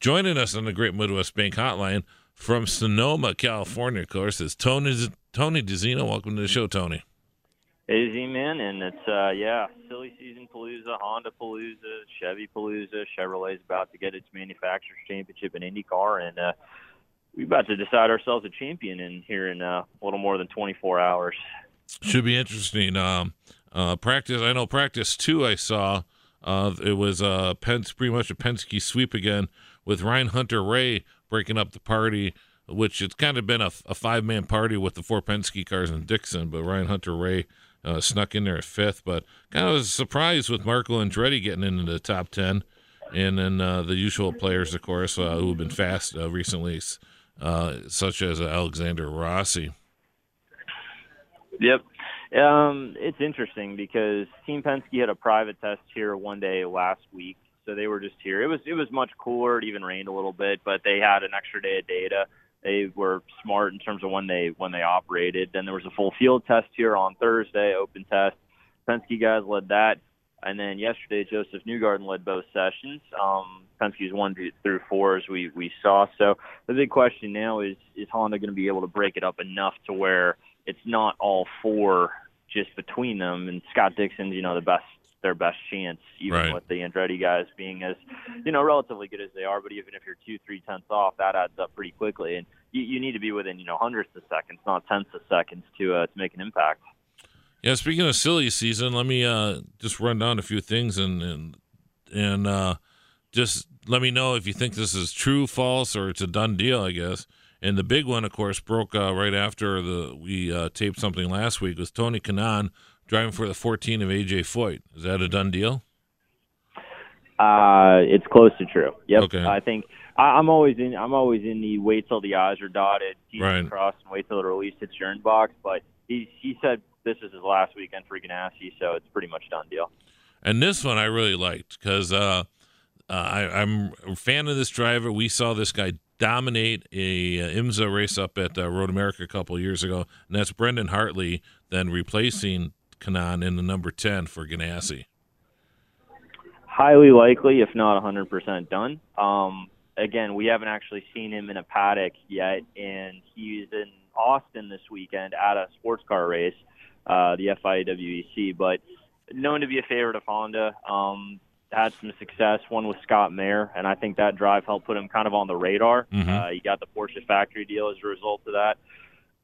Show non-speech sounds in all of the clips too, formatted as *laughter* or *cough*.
Joining us on the Great Midwest Bank Hotline from Sonoma, California, of course, is Tony Tony DiZinno. Welcome to the show, Tony. Hey, Z man, and it's uh yeah, silly season Palooza, Honda Palooza, Chevy Palooza. Chevrolet's about to get its manufacturers championship in IndyCar, and uh, we're about to decide ourselves a champion in here in uh, a little more than 24 hours. Should be interesting. Um, uh, practice. I know practice two. I saw. Uh, it was uh, Pence, pretty much a Penske sweep again with Ryan Hunter-Reay breaking up the party, which it's kind of been a, a five man party with the four Penske cars and Dixon, but Ryan Hunter-Reay uh, snuck in there at fifth. But kind of a surprise with Marco Andretti getting into the top 10. And then uh, the usual players, of course, uh, who have been fast uh, recently, uh, such as Alexander Rossi. Yep. Um, it's interesting because Team Penske had a private test here one day last week, so they were just here. It was it was much cooler. It even rained a little bit, but they had an extra day of data they were smart in terms of when they when they operated. Then there was a full field test here on Thursday, open test. Penske guys led that, and then yesterday Josef Newgarden led both sessions. Um, Penske's one through four as we we saw. So the big question now is is Honda going to be able to break it up enough to where it's not all four just between them? And Scott Dixon's you know the best their best chance, even right. with the Andretti guys being as, you know, relatively good as they are. But even if you're two, three tenths off, that adds up pretty quickly. And you, you need to be within, you know, hundredths of seconds, not tenths of seconds to uh, to make an impact. Yeah, speaking of silly season, let me uh, just run down a few things and and and uh, just let me know if you think this is true, false, or it's a done deal. I guess. And the big one, of course, broke uh, right after the we uh, taped something last week. Was Tony Kanaan driving for the 14 of AJ Foyt. Is that a done deal? Uh, it's close to true. Yep. Okay. I think I, I'm always in. I'm always in the wait till the I's are dotted, T's right. crossed, and wait till the release hits your inbox. But he he said this is his last weekend for Ganassi, so it's pretty much done deal. And this one I really liked because uh, uh, I, I'm a fan of this driver. We saw this guy dominate a uh, IMSA race up at uh, Road America a couple years ago, and that's Brendon Hartley then replacing Kanaan in the number 10 for Ganassi? Highly likely, if not 100% done. Um, again, we haven't actually seen him in a paddock yet, and he's in Austin this weekend at a sports car race, uh, the FIWEC, but known to be a favorite of Honda. Um, had some success, one with Scott Mayer, and I think that drive helped put him kind of on the radar. Mm-hmm. Uh, he got the Porsche factory deal as a result of that.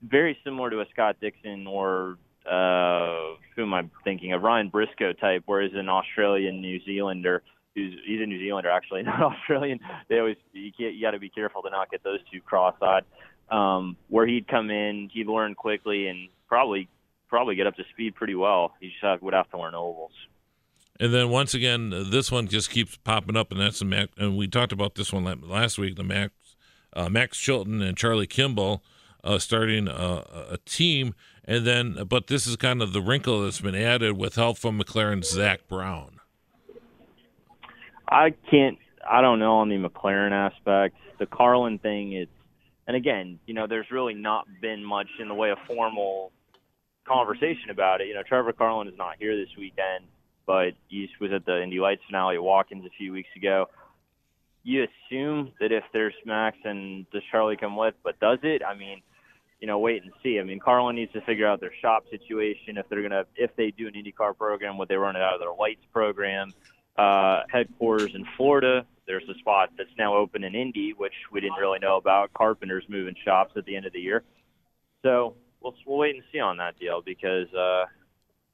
Very similar to a Scott Dixon or uh, who am I thinking of? Ryan Briscoe type, where he's an Australian New Zealander. Who's he's a New Zealander actually, *laughs* not Australian. They always you can't you got to be careful to not get those two cross-eyed. Um, where he'd come in, he'd learn quickly and probably probably get up to speed pretty well. He just have, would have to learn ovals. And then once again, this one just keeps popping up, and that's the Mac. And we talked about this one last week. The Max, uh, Max Chilton and Charlie Kimball uh, starting a, a team and then, but this is kind of the wrinkle that's been added with help from McLaren's Zak Brown. I can't. I don't know on the McLaren aspect. The Carlin thing, it's and again, you know, there's really not been much in the way of formal conversation about it. You know, Trevor Carlin is not here this weekend, but he was at the Indy Lights finale at Watkins a few weeks ago. You assume that if there's Max and does Charlie come with, but does it? I mean, you know, wait and see. I mean, Carlin needs to figure out their shop situation. If they're gonna, if they do an IndyCar program, would they run it out of their lights program? Uh, headquarters in Florida. There's a spot that's now open in Indy, which we didn't really know about. Carpenter's moving shops at the end of the year, so we'll we'll wait and see on that deal because uh,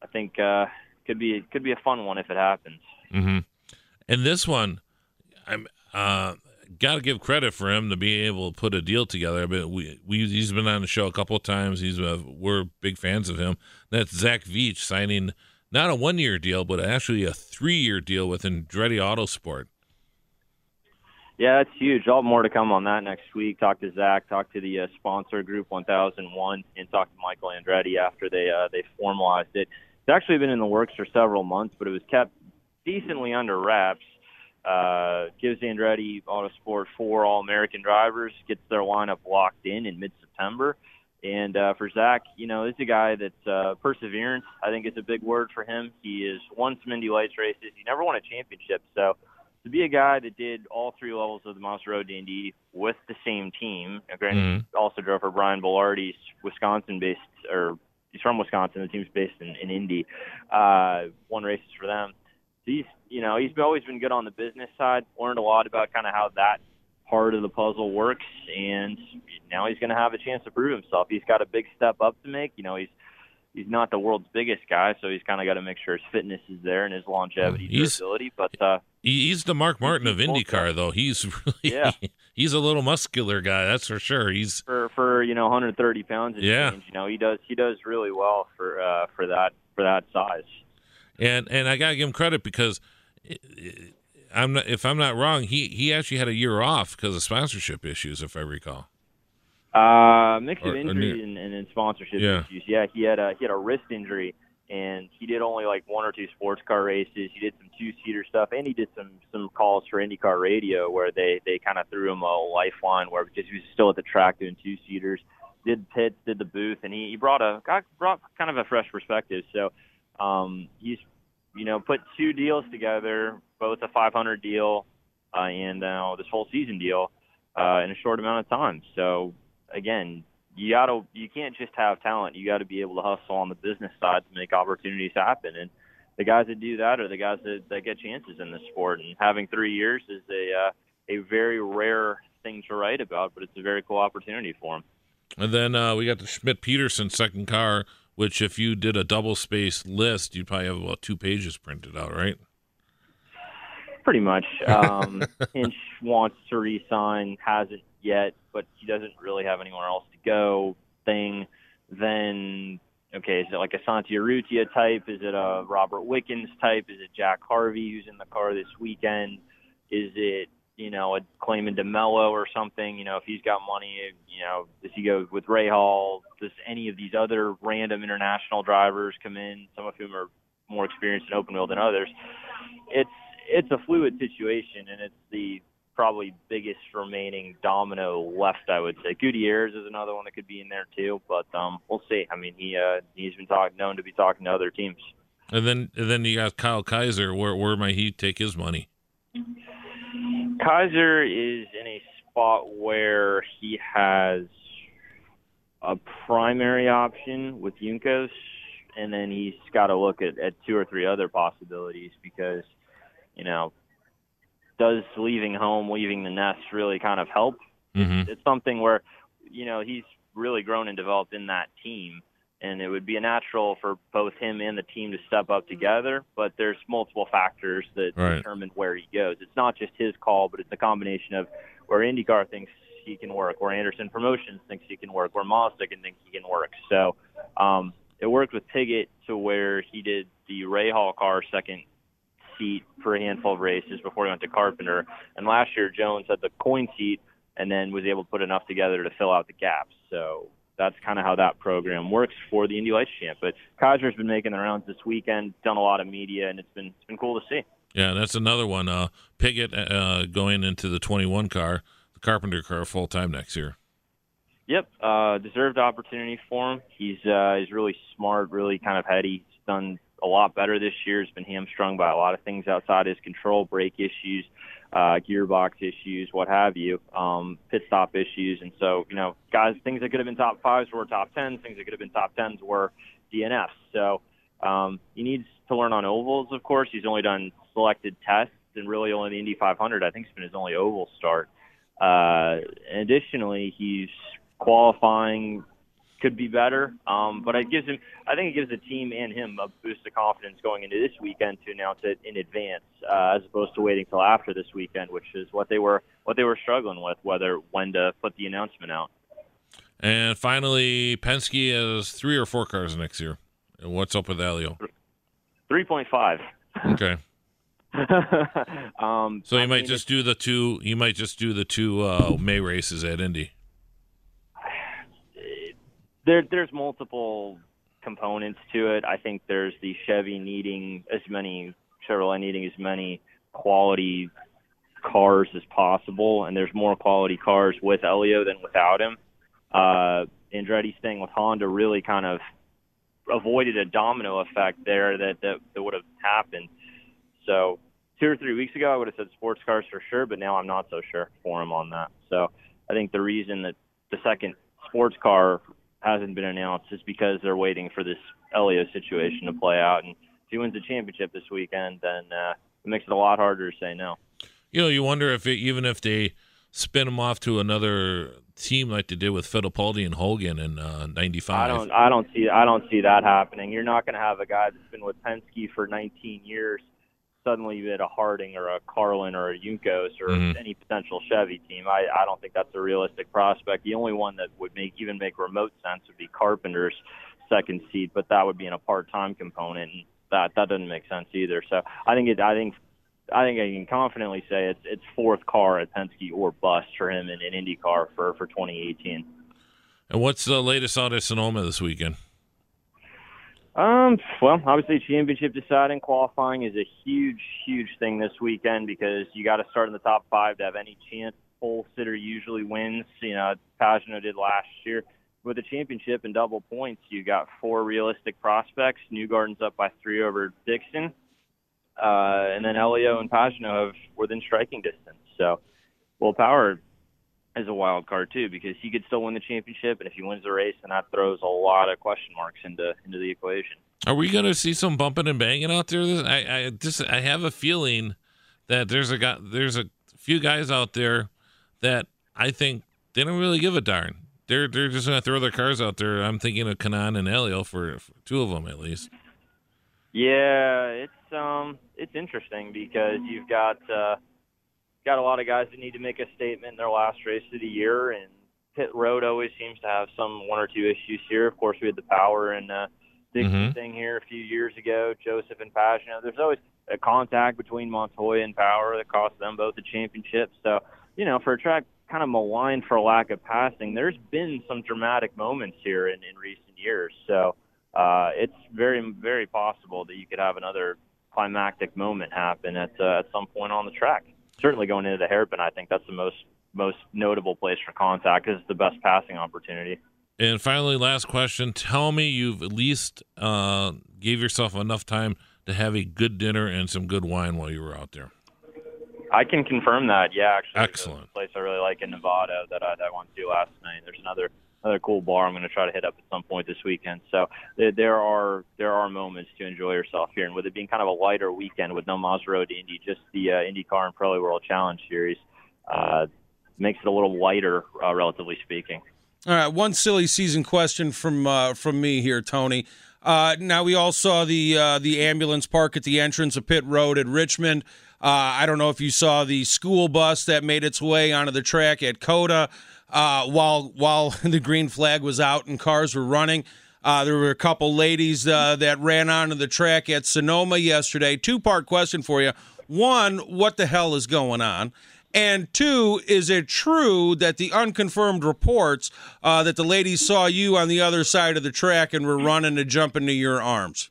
I think uh, could be could be a fun one if it happens. Mm-hmm. And this one, I'm uh, got to give credit for him to be able to put a deal together. But we, we he's been on the show a couple of times. He's uh, we're big fans of him. That's Zach Veach signing not a one year deal, but actually a three year deal with Andretti Autosport. Yeah, that's huge. All more to come on that next week. Talk to Zach, talk to the uh, sponsor Group 1001, and talk to Michael Andretti after they uh, they formalized it. It's actually been in the works for several months, but it was kept decently under wraps. Uh, gives Andretti Autosport four All American drivers, gets their lineup locked in in mid September. And uh, for Zach, you know, this is a guy that's uh, perseverance. I think is a big word for him. He has won some Indy Lights races. He never won a championship, so to be a guy that did all three levels of the Monster Road to Indy with the same team. Granted, mm-hmm. also drove for Brian Belardi's Wisconsin-based, or he's from Wisconsin. The team's based in, in Indy. Uh, won races for them. He's, you know, he's always been good on the business side. Learned a lot about kind of how that part of the puzzle works, and now he's going to have a chance to prove himself. He's got a big step up to make. You know, he's he's not the world's biggest guy, so he's kind of got to make sure his fitness is there and his longevity, he's, durability. But uh, he's the Mark Martin of IndyCar, though. He's *laughs* really yeah. he's a little muscular guy, that's for sure. He's for for you know 130 pounds. yeah, change, you know he does he does really well for uh, for that for that size. And and I gotta give him credit because I'm not, if I'm not wrong, he he actually had a year off because of sponsorship issues, if I recall. Uh, mix of injuries and, and, and, sponsorship yeah. issues. Yeah, he had a he had a wrist injury, and he did only like one or two sports car races. He did some two seater stuff, and he did some some calls for IndyCar Radio where they they kind of threw him a lifeline where because he was still at the track doing two seaters. Did pits, did the booth, and he, he brought a got brought kind of a fresh perspective. So um, he's you know put two deals together both a 500 deal uh, and uh, this whole season deal uh, in a short amount of time. So again, you gotta you can't just have talent. You got to be able to hustle on the business side to make opportunities happen. And the guys that do that are the guys that, that get chances in this sport. And having three years is a uh, a very rare thing to write about, but it's a very cool opportunity for him. And then uh, we got the Schmidt Peterson second car, which if you did a double space list, you'd probably have about two pages printed out, right? Pretty much. *laughs* Um, Hinch wants to resign, hasn't yet, but he doesn't really have anywhere else to go. Thing. Then, okay, is it like a Santi Urrutia type? Is it a Robert Wickens type? Is it Jack Harvey who's in the car this weekend? Is it you know, a Claman DeMello or something, you know, if he's got money, you know, does he go with Ray Hall? Does any of these other random international drivers come in, some of whom are more experienced in open wheel than others? It's it's a fluid situation, and it's the probably biggest remaining domino left. I would say Gutierrez is another one that could be in there too, but um, we'll see. I mean, he uh, he's been talk, known to be talking to other teams. And then and then you got Kyle Kaiser. Where where might he take his money? Kaiser is in a spot where he has a primary option with Juncos, and then he's got to look at, at two or three other possibilities because – you know, does leaving home, leaving the nest really kind of help? Mm-hmm. It's something where, you know, he's really grown and developed in that team. And it would be a natural for both him and the team to step up together, but there's multiple factors that right. determine where he goes. It's not just his call, but it's a combination of where IndyCar thinks he can work, where Andersen Promotions thinks he can work, where Mazda can think he can work. So um, it worked with Pigot to where he did the Rahal car second seat for a handful of races before he went to Carpenter. And last year, Jones had the Coyne seat and then was able to put enough together to fill out the gaps. So that's kind of how that program works for the Indy Lights champ. But Kaiser's been making the rounds this weekend, done a lot of media, and it's been it's been cool to see. Yeah, that's another one. Uh, Pigot uh, going into the 21 car, the Carpenter car, full time next year. Yep, uh, deserved opportunity for him. He's uh, he's really smart, really kind of heady. He's done a lot better this year. He's been hamstrung by a lot of things outside his control, brake issues, uh, gearbox issues, what have you, um, pit stop issues, and so you know, guys, things that could have been top fives were top tens. Things that could have been top tens were DNFs. So um, he needs to learn on ovals. Of course, he's only done selected tests, and really only the Indy 500. I think has been his only oval start. Uh, additionally, he's qualifying could be better. Um, but it gives him, I think it gives the team and him a boost of confidence going into this weekend to announce it in advance, uh, as opposed to waiting till after this weekend, which is what they were what they were struggling with, whether when to put the announcement out. And finally, Penske has three or four cars next year. And what's up with Elio? Three point five. Okay. *laughs* *laughs* um, So you I might mean, just do the two. You might just do the two uh, May races at Indy. There there's multiple components to it. I think there's the Chevy needing as many Chevrolet needing as many quality cars as possible, and there's more quality cars with Elio than without him. Uh, Andretti's thing with Honda really kind of avoided a domino effect there that that, that would have happened. So two or three weeks ago, I would have said sports cars for sure, but now I'm not so sure for him on that. So I think the reason that the second sports car hasn't been announced is because they're waiting for this Elio situation to play out. And if he wins the championship this weekend, then uh, it makes it a lot harder to say no. You know, you wonder if it, even if they spin him off to another team like they did with Fittipaldi and Hogan in uh, '95. I don't, I don't see, I don't see that happening. You're not going to have a guy that's been with Penske for 19 years suddenly you get a Harding or a Carlin or a Juncos or Mhm. any potential Chevy team. I, I don't think that's a realistic prospect. The only one that would make even make remote sense would be Carpenter's second seat, but that would be in a part-time component, and that that doesn't make sense either. So I think it, I think. I think I can confidently say it's it's fourth car at Penske or bust for him in an IndyCar for for 2018. And what's the latest on at Sonoma this weekend? Um, well, obviously, championship deciding qualifying is a huge, huge thing this weekend because you got to start in the top five to have any chance. Pole sitter usually wins. You know, Pagenaud did last year. With the championship and double points, you got four realistic prospects. Newgarden's up by three over Dixon, uh, and then Elio and Pagenaud have within striking distance. So, Will Power is a wild card too because he could still win the championship, and if he wins the race, then that throws a lot of question marks into into the equation. Are we going to see some bumping and banging out there? I, I just I have a feeling that there's a guy, there's a few guys out there that I think they don't really give a darn. They're they're just going to throw their cars out there. I'm thinking of Kanaan and Elio for, for two of them at least. Yeah, it's um it's interesting because you've got uh got a lot of guys that need to make a statement in their last race of the year and pit road always seems to have some one or two issues here. Of course we had the power and uh Dixon Mhm. thing here a few years ago, Josef and Pagenaud. There's always a contact between Montoya and Power that cost them both the championship. So, you know, for a track kind of maligned for lack of passing, there's been some dramatic moments here in, in recent years. So uh, it's very, very possible that you could have another climactic moment happen at uh, at some point on the track. Certainly going into the hairpin, I think that's the most most notable place for contact is the best passing opportunity. And finally, last question. Tell me you've at least uh, gave yourself enough time to have a good dinner and some good wine while you were out there. I can confirm that. Yeah, actually, Excellent. Place I really like in Nevada that I, that I went to last night. There's another another cool bar I'm going to try to hit up at some point this weekend. So there, are there are moments to enjoy yourself here, and with it being kind of a lighter weekend with no Road Indy, just the uh, IndyCar and Pro World Challenge Series, uh, makes it a little lighter, uh, relatively speaking. All right, one silly season question from uh, from me here, Tony. Uh, now we all saw the uh, the ambulance park at the entrance of Pit Road at Richmond. Uh, I don't know if you saw the school bus that made its way onto the track at COTA uh, while while *laughs* the green flag was out and cars were running. Uh, there were a couple ladies uh, that ran onto the track at Sonoma yesterday. Two part question for you: one, what the hell is going on? And two, is it true that the unconfirmed reports uh, that the ladies saw you on the other side of the track and were running to jump into your arms?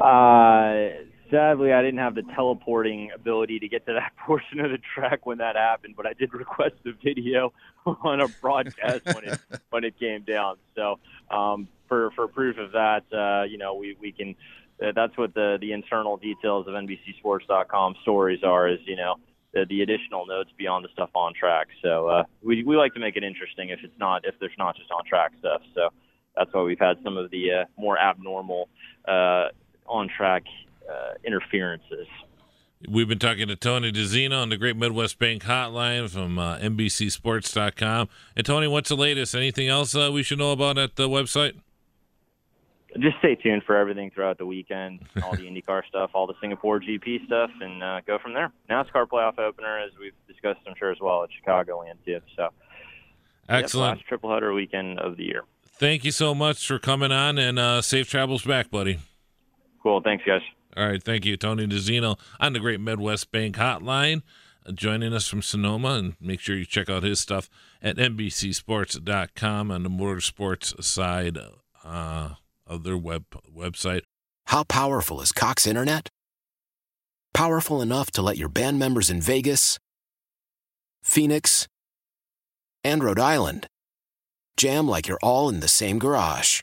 Uh, sadly, I didn't have the teleporting ability to get to that *laughs* portion of the track when that happened, but I did request a video *laughs* on a broadcast when it *laughs* when it came down. So um, for for proof of that, uh, you know, we we can. Uh, that's what the the internal details of NBCSports.com stories are. Is you know. The, the additional notes beyond the stuff on track, so uh, we we like to make it interesting if it's not if there's not just on track stuff. So that's why we've had some of the uh, more abnormal uh, on track uh, interferences. We've been talking to Tony DiZinno on the Great Midwest Bank Hotline from uh, NBCSports.com. And Tony, what's the latest? Anything else uh, we should know about at the website? Just stay tuned for everything throughout the weekend, *laughs* all the IndyCar stuff, all the Singapore GP stuff, and uh, go from there. NASCAR playoff opener, as we've discussed, I'm sure as well at Chicagoland too. So Excellent. Yep, last triple header weekend of the year. Thank you so much for coming on and uh, safe travels back, buddy. Cool. Thanks, guys. All right, thank you, Tony DiZinno on the Great Midwest Bank Hotline, uh, joining us from Sonoma. And make sure you check out his stuff at NBCSports.com on the motorsports side uh, of their web website. How powerful is Cox Internet? Powerful enough to let your band members in Vegas, Phoenix, and Rhode Island jam like you're all in the same garage.